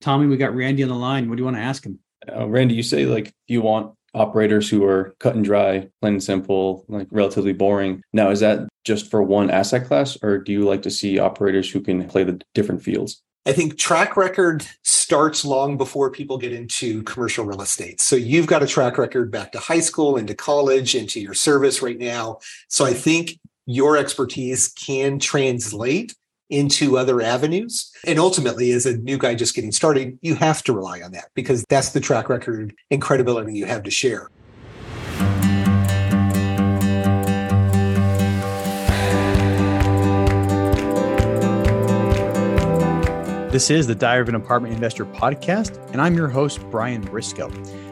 Tommy, we got Randy on the line. What do you want to ask him? Uh, Randy, you say like you want operators who are cut and dry, plain and simple, like relatively boring. Now, is that just for one asset class, or do you like to see operators who can play the different fields? I think track record starts long before people get into commercial real estate. So you've got a track record back to high school, into college, into your service right now. So I think your expertise can translate into other avenues. And ultimately, as a new guy just getting started, you have to rely on that because that's the track record and credibility you have to share. This is the Diary of an Apartment Investor podcast, and I'm your host, Brian Briscoe.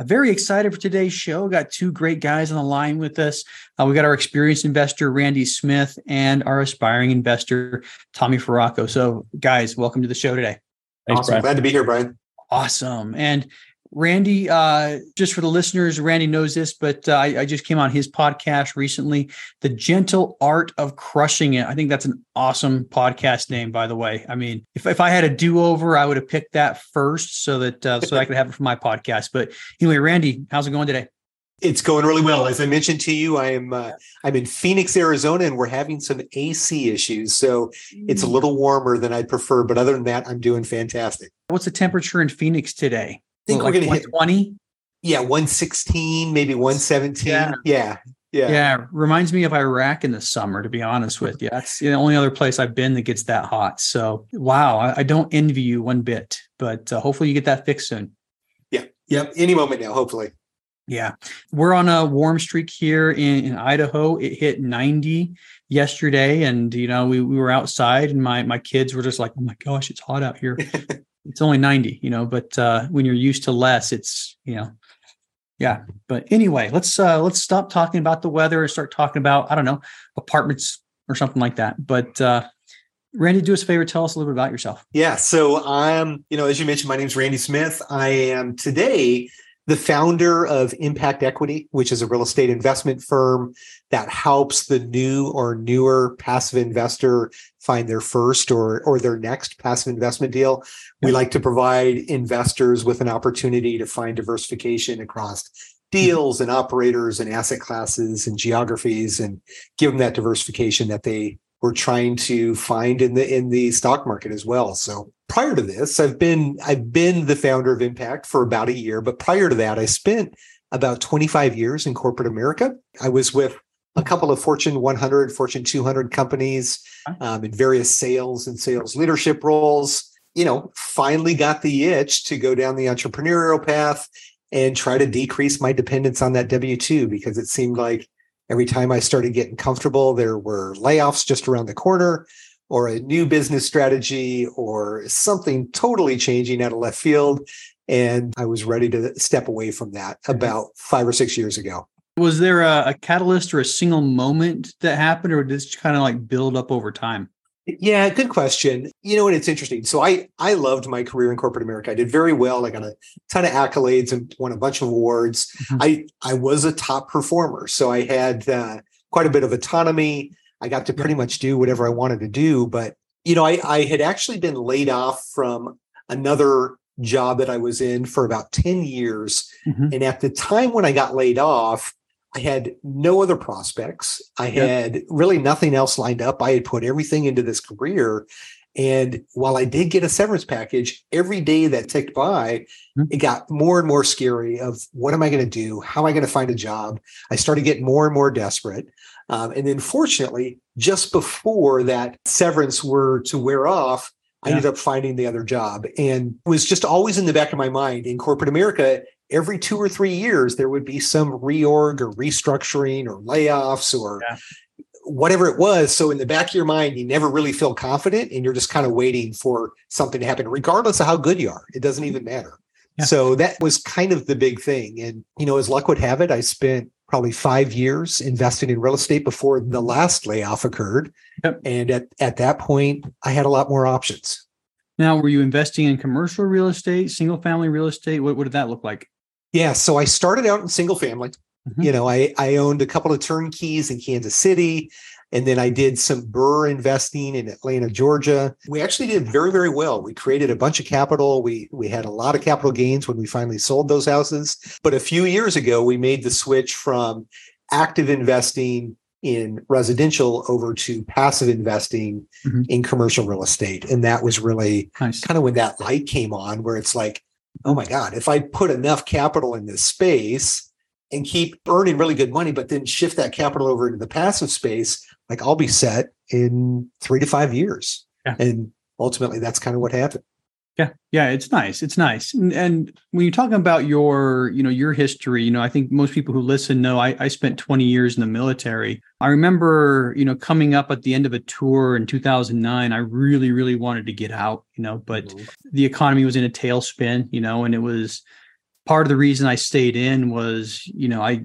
I'm very excited for today's show. Got two great guys on the line with us. Uh, we got our experienced investor, Randy Smith, and our aspiring investor, Tommy Feraco. So, guys, welcome to the show today. Thanks, awesome. Brian. Glad to be here, Brian. Awesome. And Randy, uh, just for the listeners, Randy knows this, but uh, I, I, just came on his podcast recently, The Gentle Art of Crushing It. I think that's an awesome podcast name, by the way. I mean, if, if I had a do over, I would have picked that first so that uh, so that I could have it for my podcast. But anyway, Randy, how's it going today? It's going really well. As I mentioned to you, I am uh, I'm in Phoenix, Arizona, and we're having some AC issues, so it's a mm. little warmer than I'd prefer. But other than that, I'm doing fantastic. What's the temperature in Phoenix today? Think we're going to hit 20. Yeah, 116, maybe 117. Yeah. yeah. Yeah. Yeah. Reminds me of Iraq in the summer, to be honest with you. That's the only other place I've been that gets that hot. So, wow, I, I don't envy you one bit, but uh, hopefully you get that fixed soon. Yeah. Yep. Any moment now, hopefully. Yeah. We're on a warm streak here in, in Idaho. It hit 90 yesterday. And, you know, we, we were outside and my, my kids were just like, oh my gosh, it's hot out here. it's only 90 you know but uh when you're used to less it's you know yeah but anyway let's uh let's stop talking about the weather and start talking about i don't know apartments or something like that but uh Randy, do us a favor. Tell us a little bit about yourself. Yeah. So I'm, you know, as you mentioned, my name is Randy Smith. I am today the founder of Impact Equity, which is a real estate investment firm that helps the new or newer passive investor find their first or or their next passive investment deal. We like to provide investors with an opportunity to find diversification across deals and operators and asset classes and geographies and give them that diversification that they were trying to find in the in the stock market as well. So prior to this, I've been I've been the founder of Impact for about a year, but prior to that, I spent about 25 years in corporate America. I was with a couple of Fortune 100, Fortune 200 companies um, in various sales and sales leadership roles. You know, finally got the itch to go down the entrepreneurial path and try to decrease my dependence on that W 2 because it seemed like every time I started getting comfortable, there were layoffs just around the corner or a new business strategy or something totally changing out of left field. And I was ready to step away from that about five or six years ago. Was there a, a catalyst or a single moment that happened, or did this kind of like build up over time? Yeah, good question. You know, and it's interesting. So I I loved my career in corporate America. I did very well. I got a ton of accolades and won a bunch of awards. Mm-hmm. I I was a top performer, so I had uh, quite a bit of autonomy. I got to pretty much do whatever I wanted to do. But you know, I I had actually been laid off from another job that I was in for about ten years, mm-hmm. and at the time when I got laid off, I had no other prospects. I had really nothing else lined up. I had put everything into this career. And while I did get a severance package, every day that ticked by, mm-hmm. it got more and more scary of what am I going to do? How am I going to find a job? I started getting more and more desperate. Um, and then fortunately, just before that severance were to wear off, I ended up finding the other job and was just always in the back of my mind in corporate America every two or three years there would be some reorg or restructuring or layoffs or yeah. whatever it was. So in the back of your mind, you never really feel confident and you're just kind of waiting for something to happen, regardless of how good you are. It doesn't mm-hmm. even matter. Yeah. So that was kind of the big thing. And, you know, as luck would have it, I spent probably five years investing in real estate before the last layoff occurred. Yep. And at, at that point, I had a lot more options. Now, were you investing in commercial real estate, single family real estate? What, what did that look like? Yeah. So I started out in single family. Mm-hmm. You know, I, I owned a couple of turnkeys in Kansas City. And then I did some BRRRR investing in Atlanta, Georgia. We actually did very, very well. We created a bunch of capital. We we had a lot of capital gains when we finally sold those houses. But a few years ago, we made the switch from active investing in residential over to passive investing mm-hmm. in commercial real estate. And that was really nice. kind of when that light came on, where it's like, oh my God, if I put enough capital in this space, and keep earning really good money, but then shift that capital over into the passive space, like I'll be set in three to five years. Yeah. And ultimately that's kind of what happened. Yeah. Yeah. It's nice. It's nice. And, and, when you're talking about your, you know, your history, you know, I think most people who listen know I, I spent 20 years in the military. I remember, you know, coming up at the end of a tour in 2009, I really, really wanted to get out, you know, but mm-hmm. the economy was in a tailspin, you know, and it was, part of the reason I stayed in was, you know, I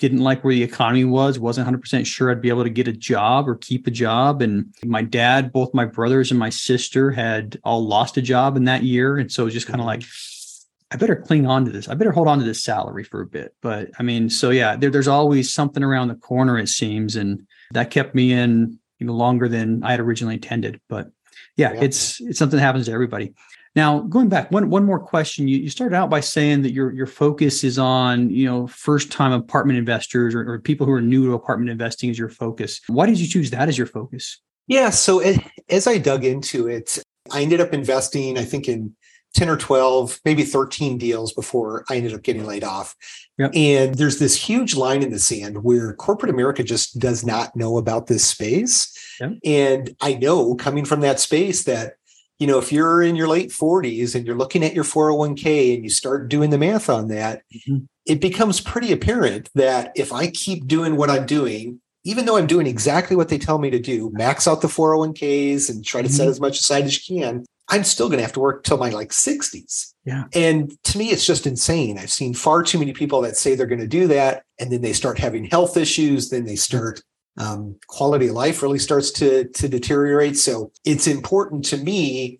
didn't like where the economy was, wasn't 100% sure I'd be able to get a job or keep a job. And my dad, both my brothers and my sister had all lost a job in that year. And so it was just kind of mm-hmm. like, I better cling on to this. I better hold on to this salary for a bit. But I mean, so yeah, there, there's always something around the corner, it seems. And that kept me in, you know, longer than I had originally intended. But yeah, yeah. it's it's something that happens to everybody. Now, going back, one one more question. You, you started out by saying that your your focus is on you know first time apartment investors or, or, people who are new to apartment investing is your focus. Why did you choose that as your focus? Yeah, so it, as I dug into it, I ended up investing. I think in 10 or 12, maybe 13 deals before I ended up getting laid off. Yep. And there's this huge line in the sand where corporate America just does not know about this space. Yep. And I know coming from that space that you know, if you're in your late 40s and you're looking at your 401k and you start doing the math on that, mm-hmm. it becomes pretty apparent that if I keep doing what I'm doing, even though I'm doing exactly what they tell me to do, max out the 401ks and try to mm-hmm. set as much aside as you can, I'm still going to have to work till my like 60s. Yeah. And to me, it's just insane. I've seen far too many people that say they're going to do that. And then they start having health issues. Then they start um, quality of life really starts to to deteriorate. So it's important to me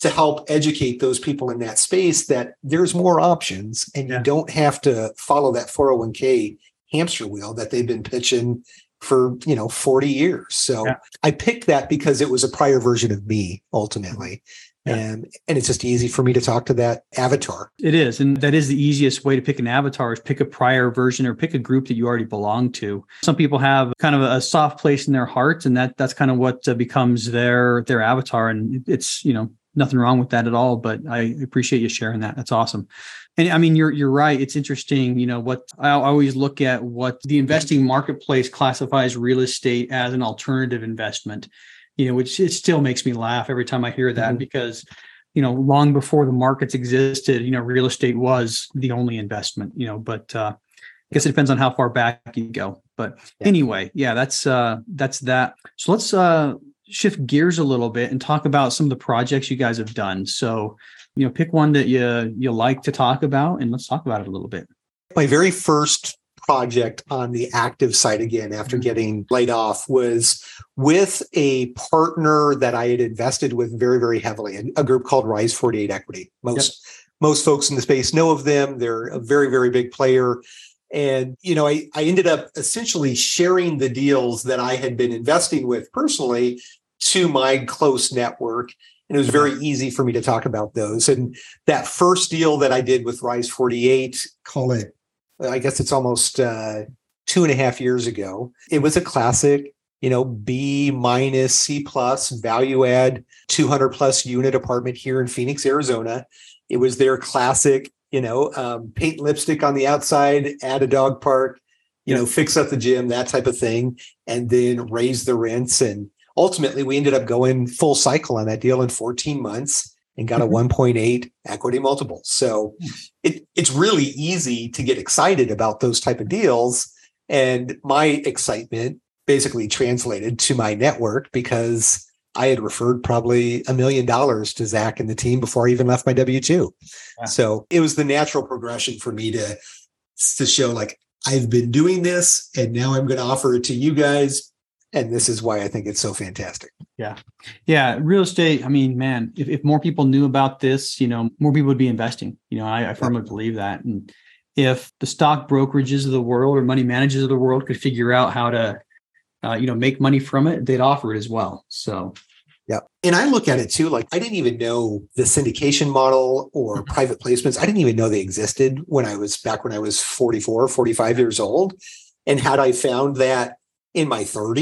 to help educate those people in that space that there's more options and yeah. you don't have to follow that 401k hamster wheel that they've been pitching for you know 40 years so yeah. i picked that because it was a prior version of me ultimately yeah. And and it's just easy for me to talk to that avatar. It is. And that is the easiest way to pick an avatar is pick a prior version or pick a group that you already belong to. Some people have kind of a soft place in their heart and that that's kind of what uh, becomes their their avatar and it's, you know, nothing wrong with that at all, but I appreciate you sharing that. That's awesome. And I mean, you're you're right. It's interesting. You know what I always look at what the investing marketplace classifies real estate as an alternative investment you know, which it still makes me laugh every time I hear that mm-hmm. because, you know, long before the markets existed, you know, real estate was the only investment, you know, but uh, I guess it depends on how far back you go. But yeah. anyway, yeah, that's uh that's that. So let's uh shift gears a little bit and talk about some of the projects you guys have done. So, you know, pick one that you you like to talk about and let's talk about it a little bit. My very first project on the active side again after mm-hmm. getting laid off was with a partner that I had invested with very, very heavily, a group called Rise 48 Equity. Most yep. most folks in the space know of them. They're a very, very big player. And, you know, I, I ended up essentially sharing the deals that I had been investing with personally to my close network. And it was very easy for me to talk about those. And that first deal that I did with Rise 48, call it I guess it's almost uh, two and a half years ago. It was a classic, you know, B minus C plus value add 200 plus unit apartment here in Phoenix, Arizona. It was their classic, you know, um, paint lipstick on the outside, add a dog park, you know, fix up the gym, that type of thing, and then raise the rents. And ultimately, we ended up going full cycle on that deal in 14 months and got a mm-hmm. 1.8 equity multiple. So it, it's really easy to get excited about those type of deals. And my excitement basically translated to my network because I had referred probably a million dollars to Zach and the team before I even left my W two. Yeah. So it was the natural progression for me to to show like I've been doing this and now I'm going to offer it to you guys. And this is why I think it's so fantastic. Yeah. Yeah. Real estate. I mean, man, if, if more people knew about this, you know, more people would be investing. You know, I, I firmly believe that. And if the stock brokerages of the world or money managers of the world could figure out how to, uh, you know, make money from it, they'd offer it as well. So yeah. And I look at it too, like I didn't even know the syndication model or private placements. I didn't even know they existed when I was back when I was 44, 45 years old. And had I found that in my 30s,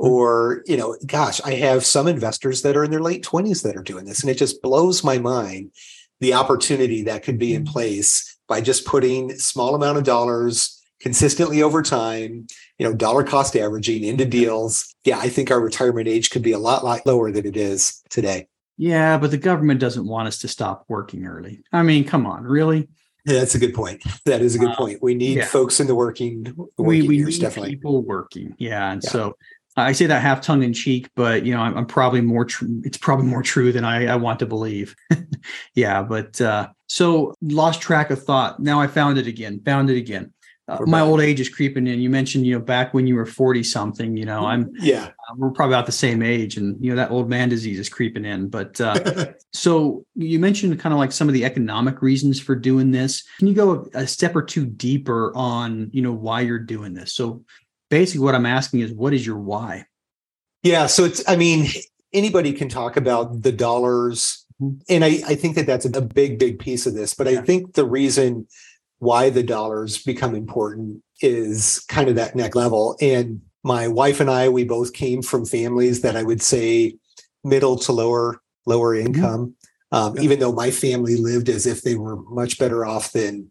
mm-hmm. or, you know, gosh, I have some investors that are in their late 20s that are doing this. And it just blows my mind the opportunity that could be in mm-hmm. place by just putting small amount of dollars consistently over time, you know, dollar cost averaging into deals. Yeah, I think our retirement age could be a lot, lot lower than it is today. Yeah, but the government doesn't want us to stop working early. I mean, come on, really? Yeah, that's a good point. That is a good uh, point. We need yeah. folks in the working, the working we, we years, need definitely. people working. Yeah, and yeah. so I say that half tongue in cheek, but you know, I'm, I'm probably more true. It's probably more true than I, I want to believe. yeah, but uh, so lost track of thought. Now I found it again. Found it again uh, my old age is creeping in. You mentioned, you know, back when you were 40 something, you know, I'm, yeah, uh, we're probably about the same age and, you know, that old man disease is creeping in. But uh, so you mentioned kind of like some of the economic reasons for doing this. Can you go a, a step or two deeper on, you know, why you're doing this? So basically what I'm asking is what is your why? Yeah. So it's, I mean, anybody can talk about the dollars. Mm-hmm. And I, I think that that's a big, big piece of this. But yeah. I think the reason why the dollars become important is kind of that neck level. And my wife and I, we both came from families that I would say middle to lower lower mm-hmm. income. Um, even though my family lived as if they were much better off than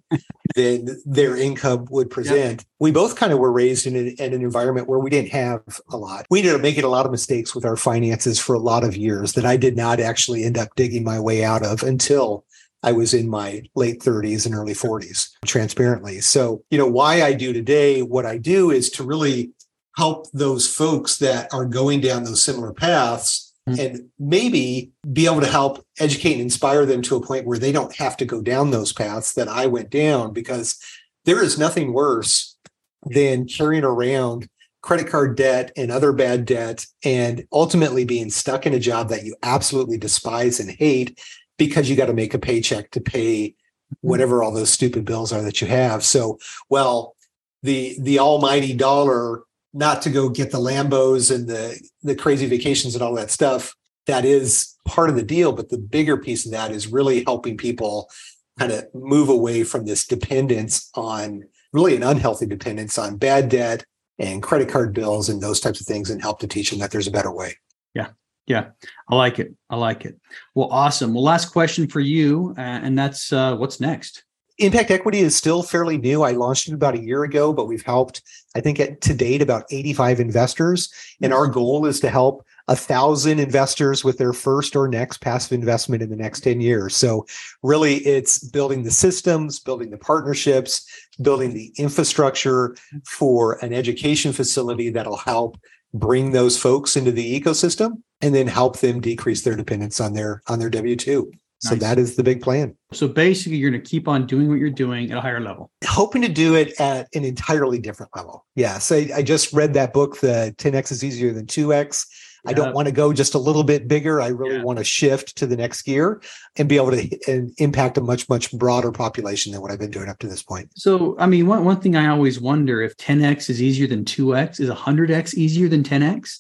than their income would present, we both kind of were raised in, a, in an environment where we didn't have a lot. We ended up making a lot of mistakes with our finances for a lot of years that I did not actually end up digging my way out of until I was in my late 30s and early 40s, transparently. So, you know, why I do today what I do is to really help those folks that are going down those similar paths mm-hmm. and maybe be able to help educate and inspire them to a point where they don't have to go down those paths that I went down because there is nothing worse than carrying around credit card debt and other bad debt and ultimately being stuck in a job that you absolutely despise and hate because you got to make a paycheck to pay mm-hmm. whatever all those stupid bills are that you have. So, well, the the almighty dollar, not to go get the Lambos and the the crazy vacations and all that stuff, that is part of the deal. But the bigger piece of that is really helping people kind of move away from this dependence on really an unhealthy dependence on bad debt and credit card bills and those types of things and help to teach them that there's a better way. Yeah. Yeah, I like it. I like it. Well, awesome. Well, last question for you, uh, and that's uh, what's next. Impact Equity is still fairly new. I launched it about a year ago, but we've helped, I think, at, to date about 85 investors. And our goal is to help a thousand investors with their first or next passive investment in the next 10 years. So, really, it's building the systems, building the partnerships, building the infrastructure for an education facility that'll help bring those folks into the ecosystem and then help them decrease their dependence on their on their w2 so nice. that is the big plan so basically you're going to keep on doing what you're doing at a higher level hoping to do it at an entirely different level yeah so i, I just read that book the 10x is easier than 2x I don't want to go just a little bit bigger. I really yeah. want to shift to the next gear and be able to impact a much, much broader population than what I've been doing up to this point. So, I mean, one, one thing I always wonder if 10x is easier than 2x, is 100x easier than 10x?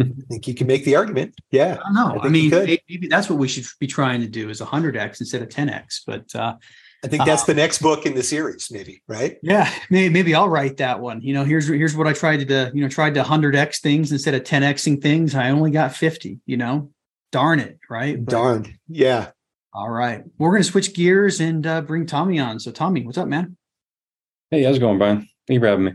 I think you can make the argument. Yeah. I know. I, I mean, maybe that's what we should be trying to do is 100x instead of 10x. But uh, I think that's uh, the next book in the series, maybe, right? Yeah, maybe, maybe I'll write that one. You know, here's here's what I tried to do, you know tried to hundred x things instead of ten xing things. I only got fifty. You know, darn it, right? But, Darned, yeah. All right, we're going to switch gears and uh, bring Tommy on. So, Tommy, what's up, man? Hey, how's it going, Brian? Thank you for having me.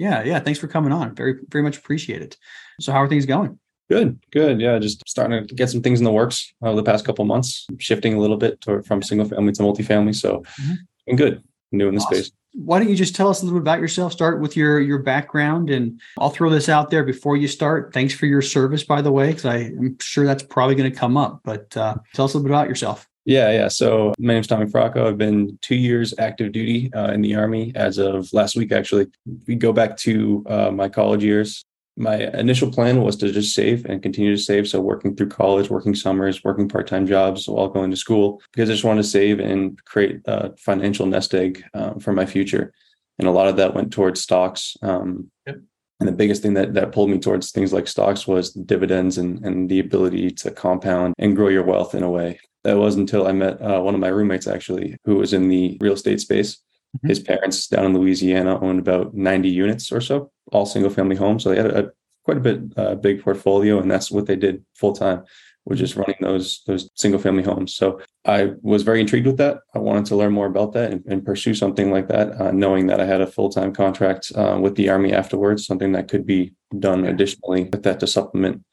Yeah, yeah. Thanks for coming on. Very, very much appreciate it. So, how are things going? Good, good. Yeah, just starting to get some things in the works over the past couple months, shifting a little bit to, from single family to multifamily. So, mm-hmm. good. New in the awesome. space. why don't you just tell us a little bit about yourself? Start with your your background, and I'll throw this out there before you start. Thanks for your service, by the way, because I'm sure that's probably going to come up. But uh, tell us a little bit about yourself. Yeah, yeah. So my name's Tommy Feraco. I've been two years active duty uh, in the Army as of last week, actually. We go back to uh, my college years my initial plan was to just save and continue to save. So working through college, working summers, working part-time jobs while going to school, because I just wanted to save and create a financial nest egg um, for my future. And a lot of that went towards stocks. Um, yep. And the biggest thing that that pulled me towards things like stocks was dividends and, and the ability to compound and grow your wealth in a way. That was until I met uh, one of my roommates actually, who was in the real estate space. Mm-hmm. His parents down in Louisiana owned about 90 units or so, all single family homes. So they had a, a quite a bit uh, big portfolio, and that's what they did full time, was just running those those single family homes. So I was very intrigued with that. I wanted to learn more about that and, and pursue something like that, uh, knowing that I had a full time contract uh, with the Army afterwards, something that could be done additionally with that to supplement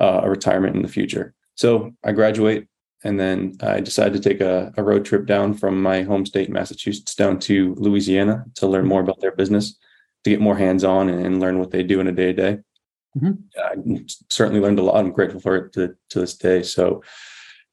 uh, a retirement in the future. So I graduate and then I decided to take a, a, road trip down from my home state, Massachusetts, down to Louisiana to learn more about their business, to get more hands on and, and, learn what they do in a day to day. I certainly learned a lot. I'm grateful for it to, to this day. So,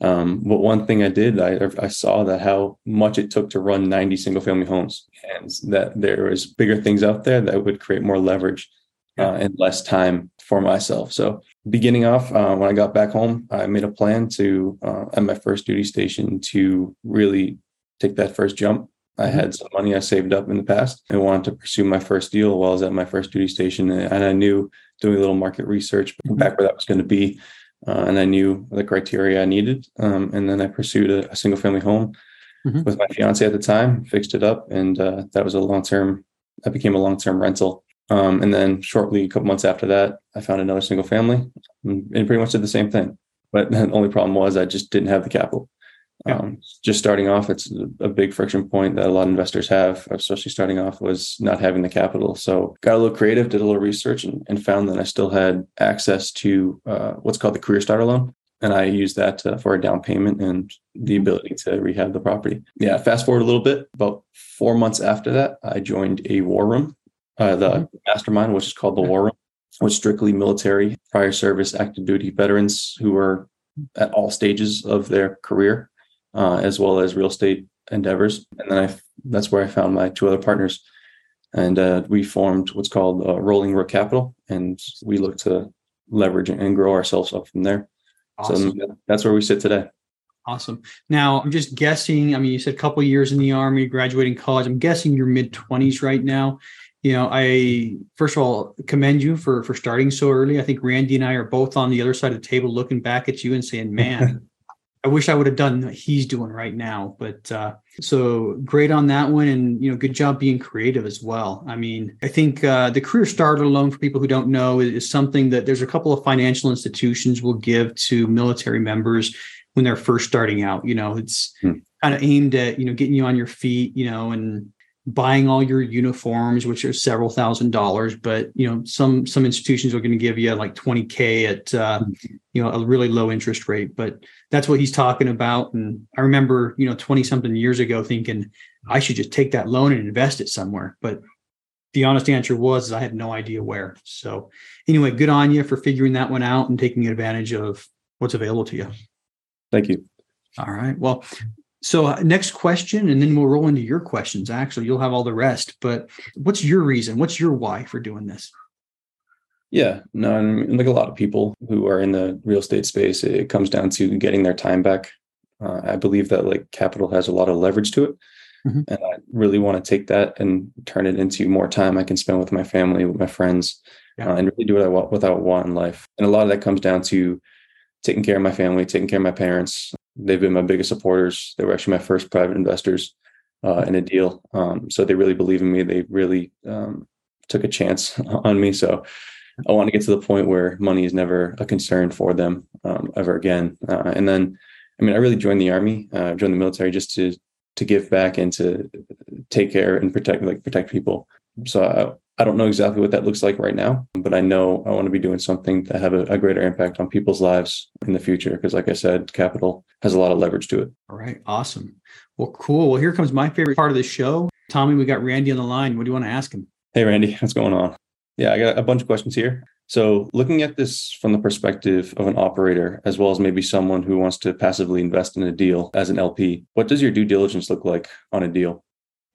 um, but one thing I did, I, I saw that how much it took to run 90 single family homes and that there was bigger things out there that would create more leverage uh, and less time for myself. So beginning off, uh, when I got back home, I made a plan to, uh, at my first duty station, to really take that first jump. I mm-hmm. had some money I saved up in the past. I wanted to pursue my first deal while I was at my first duty station. And I knew doing a little market research mm-hmm. back where that was going to be. Uh, and I knew the criteria I needed. Um, and then I pursued a, a single family home mm-hmm. with my fiance at the time, fixed it up. And uh, that was a long term, that became a long term rental. Um, and then shortly, a couple months after that, I found another single family and, pretty much did the same thing. But the only problem was I just didn't have the capital. Yeah. Um, just starting off, it's a big friction point that a lot of investors have, especially starting off, was not having the capital. So got a little creative, did a little research, and, and found that I still had access to uh, what's called the Career Starter Loan. And I used that uh, for a down payment and the ability to rehab the property. Yeah, fast forward a little bit. About four months after that, I joined a war room uh, the mm-hmm. mastermind, which is called the War Room, was strictly military, prior service, active duty veterans who were at all stages of their career, uh, as well as real estate endeavors. And then I, that's where I found my two other partners, and uh, we formed what's called uh, Rolling Rook Capital, and we look to leverage and grow ourselves up from there. Awesome. So that's where we sit today. Awesome. Now, I'm just guessing. I mean, you said a couple years in the army, graduating college. I'm guessing you're mid 20s right now you know, I first of all commend you for for starting so early. I think Randy and I are both on the other side of the table looking back at you and saying, "Man, I wish I would have done what he's doing right now." But uh, so great on that one, and you know, good job being creative as well. I mean, I think uh, the career starter loan for people who don't know is, is something that there's a couple of financial institutions will give to military members when they're first starting out. You know, it's hmm. kind of aimed at you know getting you on your feet, you know, and buying all your uniforms which are several thousand dollars but you know some some institutions are going to give you like 20k at uh, you know a really low interest rate but that's what he's talking about and i remember you know 20 something years ago thinking i should just take that loan and invest it somewhere but the honest answer was i had no idea where so anyway good on you for figuring that one out and taking advantage of what's available to you. Thank you. All right well so, uh, next question, and then we'll roll into your questions. Actually, you'll have all the rest. But what's your reason? What's your why for doing this? Yeah, no, and like a lot of people who are in the real estate space, it comes down to getting their time back. Uh, I believe that like capital has a lot of leverage to it. Mm-hmm. And I really want to take that and turn it into more time I can spend with my family, with my friends, yeah. uh, and really do what I want, what I want in life. And a lot of that comes down to taking care of my family, taking care of my parents, They've been my biggest supporters. They were actually my first private investors uh, in a deal. Um, so they really believe in me. They really um, took a chance on me. So I want to get to the point where money is never a concern for them um, ever again. Uh, and then, I mean, I really joined the army, uh, joined the military just to to give back and to take care and protect, like protect people. So I, don't know exactly what that looks like right now, but I know I want to be doing something to have a, a greater impact on people's lives in the future. Because, like I said, capital has a lot of leverage to it. All right. Awesome. Well, cool. Well, here comes my favorite part of the show Tommy, we got Randy on the line. What do you want to ask him? Hey, Randy, what's going on? Yeah, I got a bunch of questions here. So, looking at this from the perspective of an operator, as well as maybe someone who wants to passively invest in a deal as an LP, what does your due diligence look like on a deal?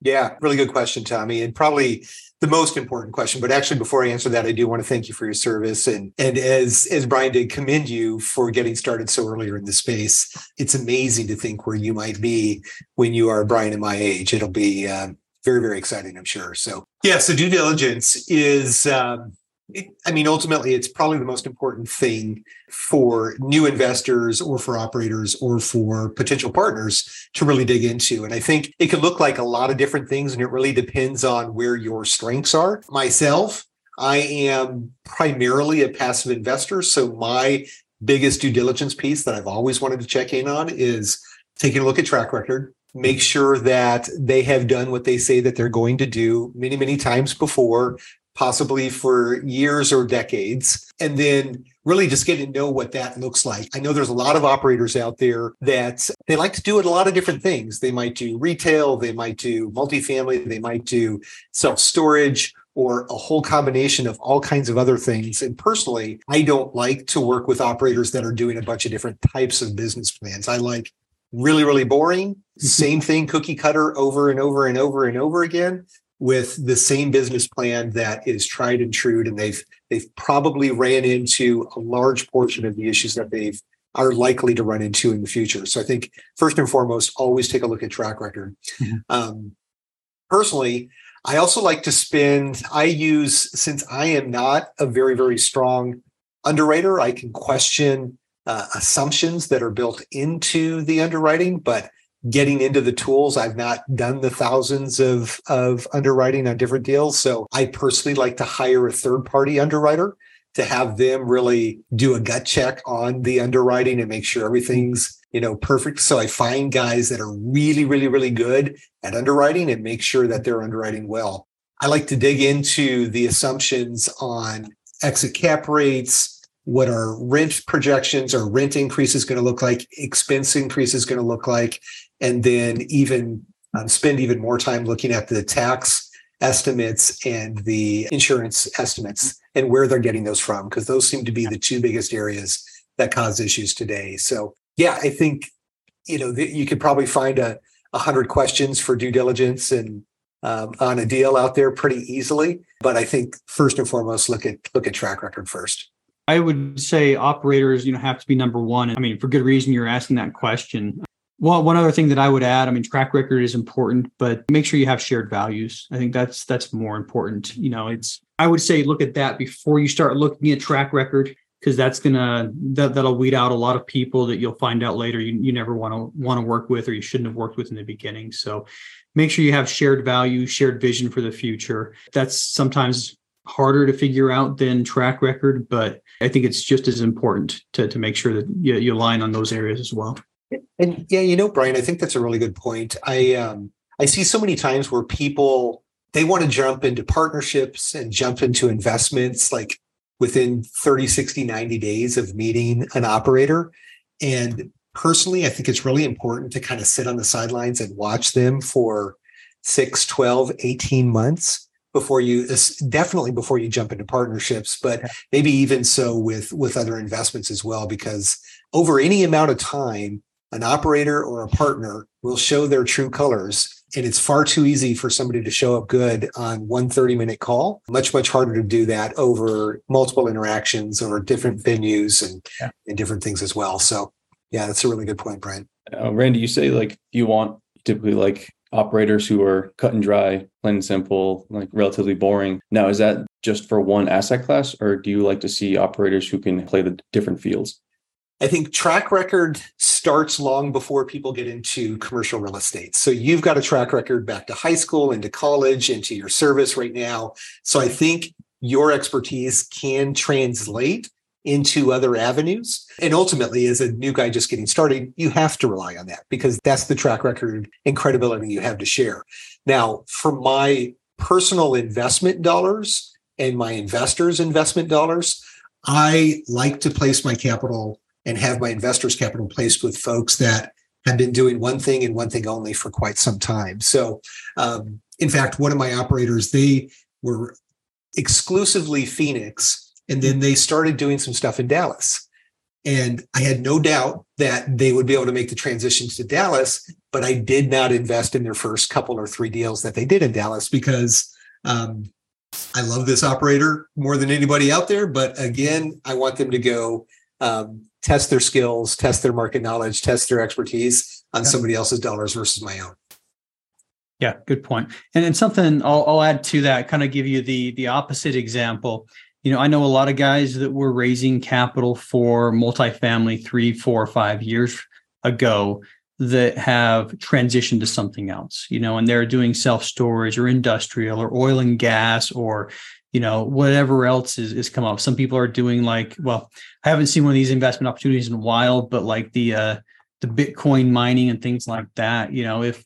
Yeah, really good question, Tommy. And probably the most important question. But actually, before I answer that, I do want to thank you for your service. And and as as Brian did, commend you for getting started so earlier in the space. It's amazing to think where you might be when you are Brian and my age. It'll be uh, very very exciting, I'm sure. So yeah, so due diligence is um, it, I mean, ultimately, it's probably the most important thing for new investors or for operators or for potential partners to really dig into. And I think it can look like a lot of different things, and it really depends on where your strengths are. Myself, I am primarily a passive investor. So my biggest due diligence piece that I've always wanted to check in on is taking a look at track record, make sure that they have done what they say that they're going to do many, many times before, possibly for years or decades, and then really just get to know what that looks like. I know there's a lot of operators out there that they like to do a lot of different things. They might do retail, they might do multifamily, they might do self storage or a whole combination of all kinds of other things. And personally, I don't like to work with operators that are doing a bunch of different types of business plans. I like really, really boring, mm-hmm. same thing, cookie cutter over and over and over and over again with the same business plan that is tried and true and they've they've probably ran into a large portion of the issues that they've are likely to run into in the future so i think first and foremost always take a look at track record mm-hmm. um, personally i also like to spend i use since i am not a very very strong underwriter i can question uh, assumptions that are built into the underwriting but getting into the tools. I've not done the thousands of, of underwriting on different deals. So I personally like to hire a third party underwriter to have them really do a gut check on the underwriting and make sure everything's you know perfect so i find guys that are really really really good at underwriting and make sure that they're underwriting well i like to dig into the assumptions on exit cap rates what our rent projections or rent increase is going to look like, expense increase is going to look like, and then even um, spend even more time looking at the tax estimates and the insurance estimates and where they're getting those from, because those seem to be the two biggest areas that cause issues today. So, yeah, I think you know you could probably find a, a hundred questions for due diligence and um, on a deal out there pretty easily. But I think first and foremost, look at look at track record first. I would say operators, you know, have to be number one. I mean, for good reason, you're asking that question. Well, one other thing that I would add, I mean, track record is important, but make sure you have shared values. I think that's that's more important. You know, it's I would say look at that before you start looking at track record because that's gonna that, that'll weed out a lot of people that you'll find out later you, you never want to want to work with or you shouldn't have worked with in the beginning. So make sure you have shared value, shared vision for the future. That's sometimes harder to figure out than track record, but I think it's just as important to, to make sure that you, you align on those areas as well. And yeah, you know, Brian, I think that's a really good point. I um, I see so many times where people they want to jump into partnerships and jump into investments like within 30, 60, 90 days of meeting an operator. And personally, I think it's really important to kind of sit on the sidelines and watch them for 6, 12, 18 months before you definitely before you jump into partnerships but maybe even so with with other investments as well because over any amount of time an operator or a partner will show their true colors and it's far too easy for somebody to show up good on one 30 minute call much much harder to do that over multiple interactions over different venues and yeah. and different things as well so yeah that's a really good point brian uh, randy you say like you want typically like operators who are cut and dry, plain and simple, like relatively boring. Now, is that just for one asset class, or do you like to see operators who can play the different fields? I think track record starts long before people get into commercial real estate. So you've got a track record back to high school, into college, into your service right now. So I think your expertise can translate into other avenues. And ultimately, as a new guy just getting started, you have to rely on that because that's the track record and credibility you have to share. Now, for my personal investment dollars and my investors' investment dollars, I like to place my capital and have my investors' capital placed with folks that have been doing one thing and one thing only for quite some time. So, um, in fact, one of my operators, they were exclusively Phoenix, and then they started doing some stuff in Dallas. And I had no doubt that they would be able to make the transition to Dallas, but I did not invest in their first couple or three deals that they did in Dallas because um, I love this operator more than anybody out there. But again, I want them to go um, test their skills, test their market knowledge, test their expertise on yeah. somebody else's dollars versus my own. Yeah, good point. And then something I'll, I'll add to that, kind of give you the the opposite example. You know, I know a lot of guys that were raising capital for multifamily three, four, five years ago that have transitioned to something else, you know, and they're doing self storage or industrial or oil and gas or, you know, whatever else is, is come up. Some people are doing like, well, I haven't seen one of these investment opportunities in a while, but like the, uh, the Bitcoin mining and things like that, you know, if,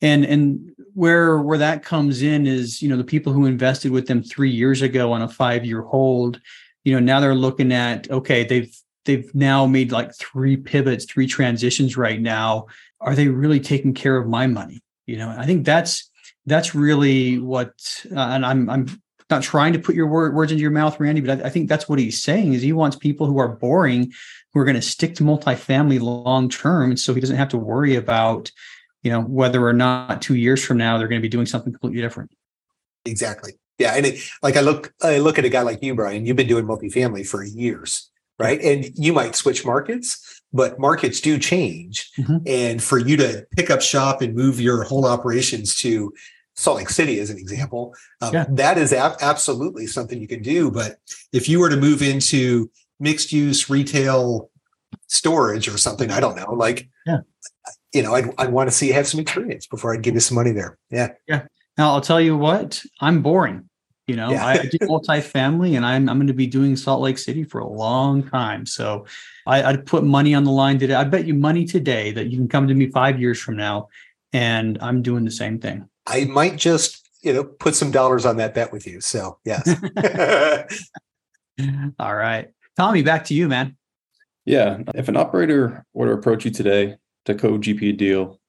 and, and where, where that comes in is, you know, the people who invested with them three years ago on a five year hold, you know, now they're looking at, okay, they've, they've now made like three pivots, three transitions right now. Are they really taking care of my money? You know, I think that's that's really what, uh, and I'm I'm not trying to put your word, words into your mouth, Randy, but I, I, think that's what he's saying is he wants people who are boring, who are going to stick to multifamily long term, so he doesn't have to worry about, you know, whether or not two years from now they're going to be doing something completely different. Exactly. Yeah, and it, like I look, I look at a guy like you, Brian. You've been doing multifamily for years right? And you might switch markets, but markets do change. Mm-hmm. And for you to pick up shop and move your whole operations to Salt Lake City, as an example, um, yeah. that is ab- absolutely something you can do. But if you were to move into mixed use retail storage or something, I don't know, like, yeah. you know, I'd, I'd want to see you have some experience before I'd give you some money there. Yeah. Yeah. Now I'll tell you what, I'm boring. You know, yeah. I do multifamily and I'm I'm going to be doing Salt Lake City for a long time. So I, would put money on the line today. I bet you money today that you can come to me five years from now and I'm doing the same thing. I might just, you know, put some dollars on that bet with you. So yes. All right. Tommy, back to you, man. Yeah. If an operator were to approach you today to co-GP a deal,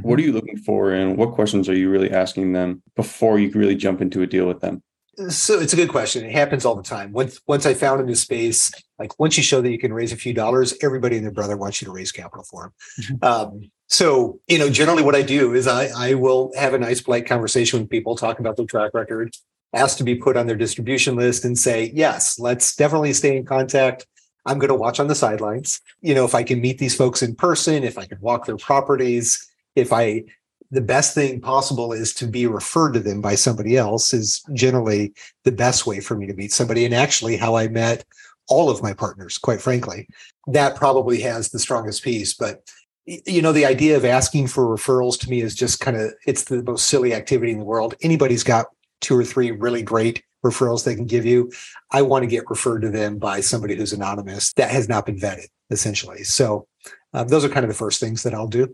what are mm-hmm. you looking for and what questions are you really asking them before you really jump into a deal with them? So it's a good question. It happens all the time. Once once I found a new space, like once you show that you can raise a few dollars, everybody and their brother wants you to raise capital for them. Mm-hmm. Um, so you know, generally what I do is I I will have a nice polite conversation with people, talk about their track record, ask to be put on their distribution list, and say yes, let's definitely stay in contact. I'm going to watch on the sidelines. You know, if I can meet these folks in person, if I can walk their properties, if I the best thing possible is to be referred to them by somebody else is generally the best way for me to meet somebody and actually how i met all of my partners quite frankly that probably has the strongest piece but you know the idea of asking for referrals to me is just kind of it's the most silly activity in the world anybody's got two or three really great referrals they can give you i want to get referred to them by somebody who's anonymous that has not been vetted essentially so um, those are kind of the first things that i'll do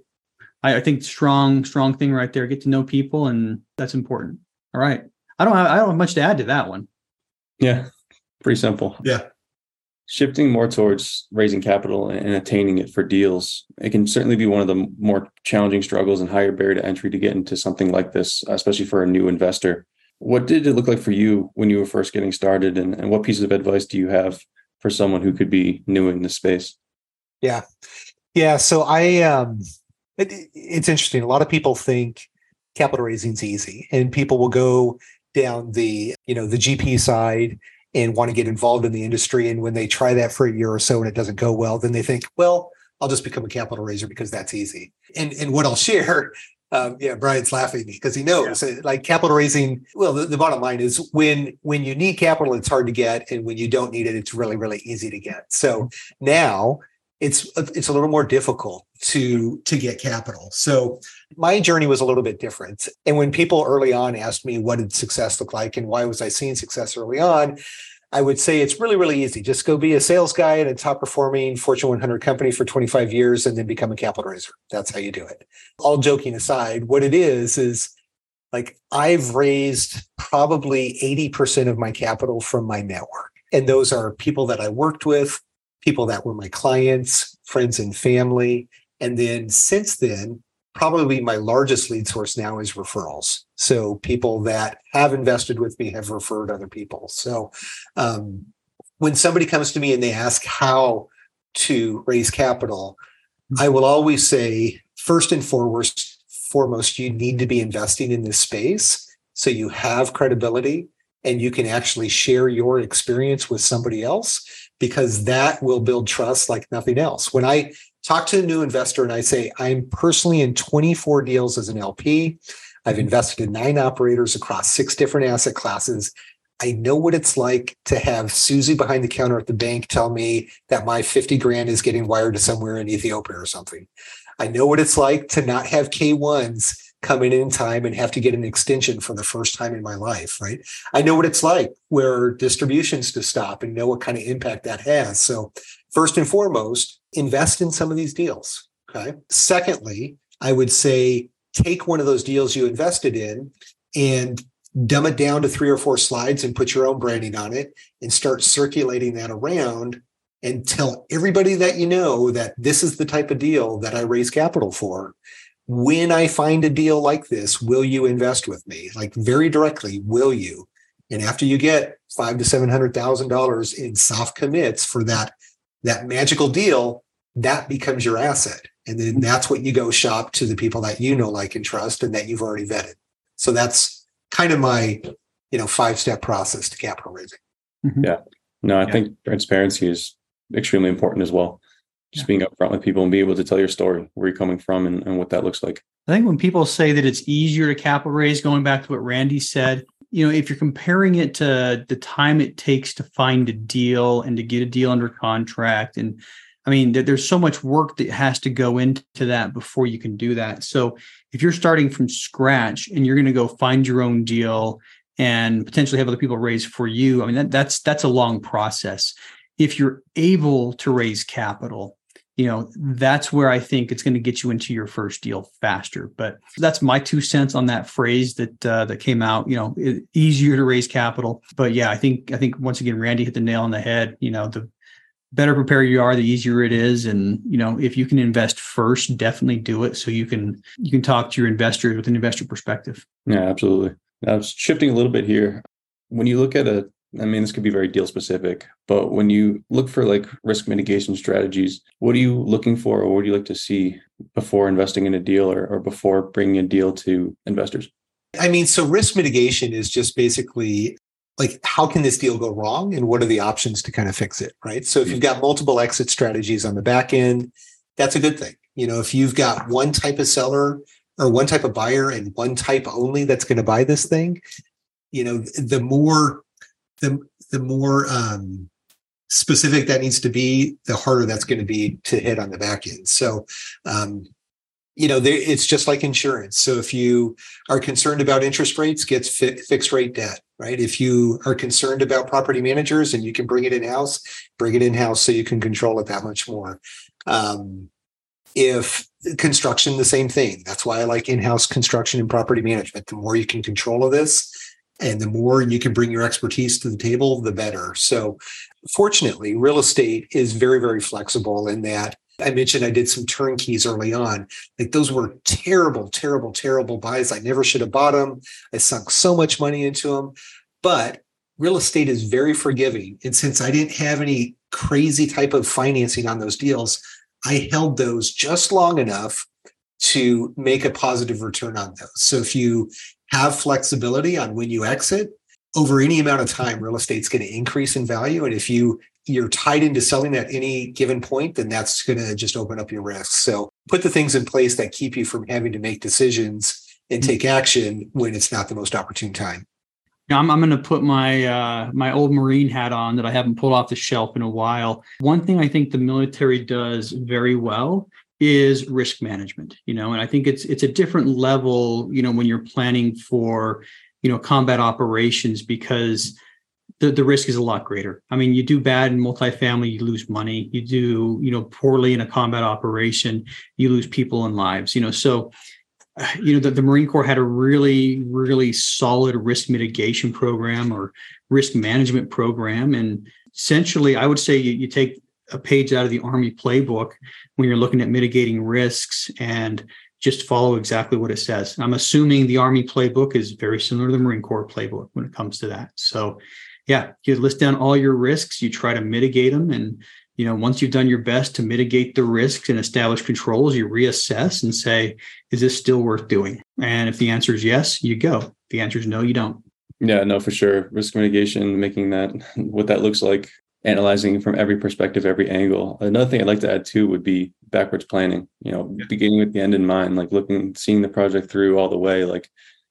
I, I think strong, strong thing right there. Get to know people, and that's important. All right. I don't have, I don't have much to add to that one. Yeah, pretty simple. Yeah. Shifting more towards raising capital and attaining it for deals, it can certainly be one of the more challenging struggles and higher barrier to entry to get into something like this, especially for a new investor. What did it look like for you when you were first getting started, and, and what pieces of advice do you have for someone who could be new in this space? Yeah, yeah. So I um, it, it's interesting. A lot of people think capital raising is easy, and people will go down the you know the GP side and want to get involved in the industry. And when they try that for a year or so and it doesn't go well, then they think, well, I'll just become a capital raiser because that's easy. And and what I'll share um, yeah, Brian's laughing because he knows yeah. like capital raising. Well, the, the, bottom line is when when you need capital, it's hard to get, and when you don't need it, it's really really easy to get. So now it's it's a little more difficult to to get capital. So my journey was a little bit different. And when people early on asked me what did success look like and why was I seeing success early on, I would say it's really really easy. Just go be a sales guy at a top performing Fortune 100 company for 25 years and then become a capital raiser. That's how you do it. All joking aside, what it is is like I've raised probably 80% of my capital from my network. And those are people that I worked with, people that were my clients, friends and family. And then since then, probably my largest lead source now is referrals. So people that have invested with me have referred other people. So um, when somebody comes to me and they ask how to raise capital, I will always say, first and foremost, foremost, you need to be investing in this space so you have credibility and you can actually share your experience with somebody else because that will build trust like nothing else. When I talk to a new investor and I say, I'm personally in 24 deals as an LP, I've invested in nine operators across six different asset classes. I know what it's like to have Susie behind the counter at the bank tell me that my 50 grand is getting wired to somewhere in Ethiopia or something. I know what it's like to not have K1s coming in time and have to get an extension for the first time in my life, right? I know what it's like where distributions to stop and know what kind of impact that has. So, first and foremost, invest in some of these deals. Okay. Secondly, I would say take one of those deals you invested in and dumb it down to three or four slides and put your own branding on it and start circulating that around and tell everybody that you know that this is the type of deal that I raise capital for. When I find a deal like this, will you invest with me? Like very directly, will you? And after you get five to seven hundred thousand dollars in soft commits for that that magical deal, that becomes your asset. And then that's what you go shop to the people that you know, like, and trust, and that you've already vetted. So that's kind of my, you know, five step process to capital raising. Mm-hmm. Yeah. No, I yeah. think transparency is extremely important as well. Just yeah. being upfront with people and be able to tell your story, where you're coming from, and, and what that looks like. I think when people say that it's easier to capital raise, going back to what Randy said, you know, if you're comparing it to the time it takes to find a deal and to get a deal under contract and I mean, there's so much work that has to go into that before you can do that. So if you're starting from scratch and you're going to go find your own deal and potentially have other people raise for you, I mean, that, that's that's a long process. If you're able to raise capital, you know, that's where I think it's going to get you into your first deal faster. But that's my two cents on that phrase that uh, that came out. You know, easier to raise capital. But yeah, I think I think once again, Randy hit the nail on the head. You know, the better prepared you are the easier it is and you know if you can invest first definitely do it so you can you can talk to your investors with an investor perspective yeah absolutely was shifting a little bit here when you look at a i mean this could be very deal specific but when you look for like risk mitigation strategies what are you looking for or what do you like to see before investing in a deal or, or before bringing a deal to investors? I mean, so risk mitigation is just basically like how can this deal go wrong and what are the options to kind of fix it right? So if you've got multiple exit strategies on the back end that's a good thing. You know if you've got one type of seller or one type of buyer and one type only that's going to buy this thing you know the more the the more um specific that needs to be the harder that's going to be to hit on the back end so um you know, it's just like insurance. So if you are concerned about interest rates, get fi- fixed rate debt, right? If you are concerned about property managers and you can bring it in house, bring it in house so you can control it that much more. Um, if construction, the same thing. That's why I like in-house construction and property management. The more you can control of this, and the more you can bring your expertise to the table, the better. So, fortunately, real estate is very, very flexible in that I mentioned I did some turnkeys early on. Like those were terrible, terrible, terrible buys. I never should have bought them. I sunk so much money into them. But real estate is very forgiving. And since I didn't have any crazy type of financing on those deals, I held those just long enough to make a positive return on those. So if you have flexibility on when you exit, over any amount of time, real estate's going to increase in value. And if you you're tied into selling at any given point, then that's going to just open up your risks. So put the things in place that keep you from having to make decisions and take action when it's not the most opportune time. I'm, I'm going to put my uh, my old Marine hat on that I haven't pulled off the shelf in a while. One thing I think the military does very well is risk management. You know, and I think it's it's a different level. You know, when you're planning for you know combat operations because the, the risk is a lot greater. I mean, you do bad in multifamily, you lose money. You do, you know, poorly in a combat operation, you lose people and lives. You know, so you know the, the Marine Corps had a really, really solid risk mitigation program or risk management program. And essentially, I would say you, you take a page out of the Army playbook when you're looking at mitigating risks and just follow exactly what it says. I'm assuming the Army playbook is very similar to the Marine Corps playbook when it comes to that. So, yeah, you list down all your risks, you try to mitigate them. And, you know, once you've done your best to mitigate the risks and establish controls, you reassess and say, is this still worth doing? And if the answer is yes, you go. If the answer is no, you don't. Yeah, no, for sure. Risk mitigation, making that what that looks like, analyzing from every perspective, every angle. Another thing I'd like to add too would be backwards planning, you know, yeah. beginning with the end in mind, like looking, seeing the project through all the way. Like,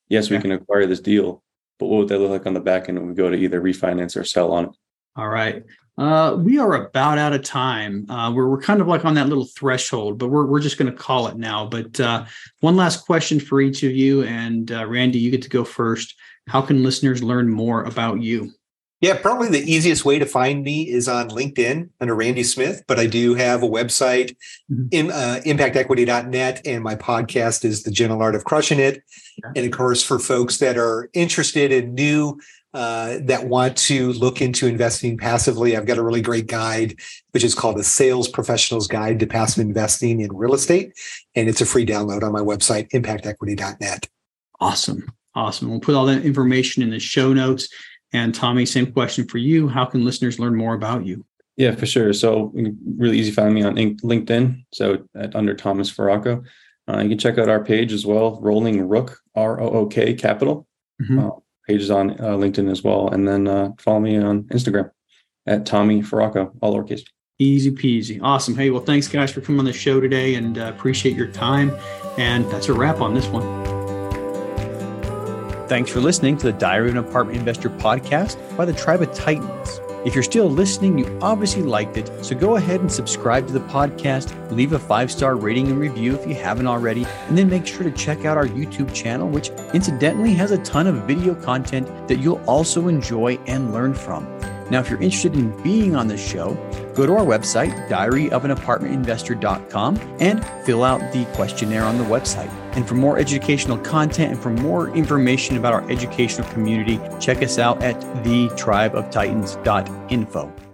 yes, we can acquire this deal, but what would that look like on the back end when we go to either refinance or sell on it? All right. Uh, we are about out of time. Uh, we're, we're kind of like on that little threshold, but we're, we're just going to call it now. But uh, one last question for each of you. And uh, Randy, you get to go first. How can listeners learn more about you? Yeah, probably the easiest way to find me is on LinkedIn under Randy Smith, but I do have a website, mm-hmm. in, uh, impactequity.net, and my podcast is The Gentle Art of Crushing It. And of course, for folks that are interested in new, uh, that want to look into investing passively, I've got a really great guide, which is called the Sales Professional's Guide to Passive Investing in Real Estate. And it's a free download on my website, impactequity.net. Awesome. Awesome. We'll put all that information in the show notes. And Tommy, same question for you. How can listeners learn more about you? Yeah, for sure. So really easy find me on LinkedIn. So at, under Thomas Feraco. Uh, you can check out our page as well, Rolling Rook, R O O K Capital. Mm-hmm. Uh, pages on uh, LinkedIn as well. And then uh, follow me on Instagram at Tommy Feraco, all lowercase. Easy peasy. Awesome. Hey, well, thanks guys for coming on the show today and uh, appreciate your time. And that's a wrap on this one. Thanks for listening to the Diary of an Apartment Investor podcast by the Tribe of Titans. If you're still listening, you obviously liked it, so go ahead and subscribe to the podcast, leave a five star rating and review if you haven't already, and then make sure to check out our YouTube channel, which incidentally has a ton of video content that you'll also enjoy and learn from. Now, if you're interested in being on this show, go to our website, diaryofanapartmentinvestor.com, and fill out the questionnaire on the website. And for more educational content and for more information about our educational community, check us out at thetribeoftitans.info.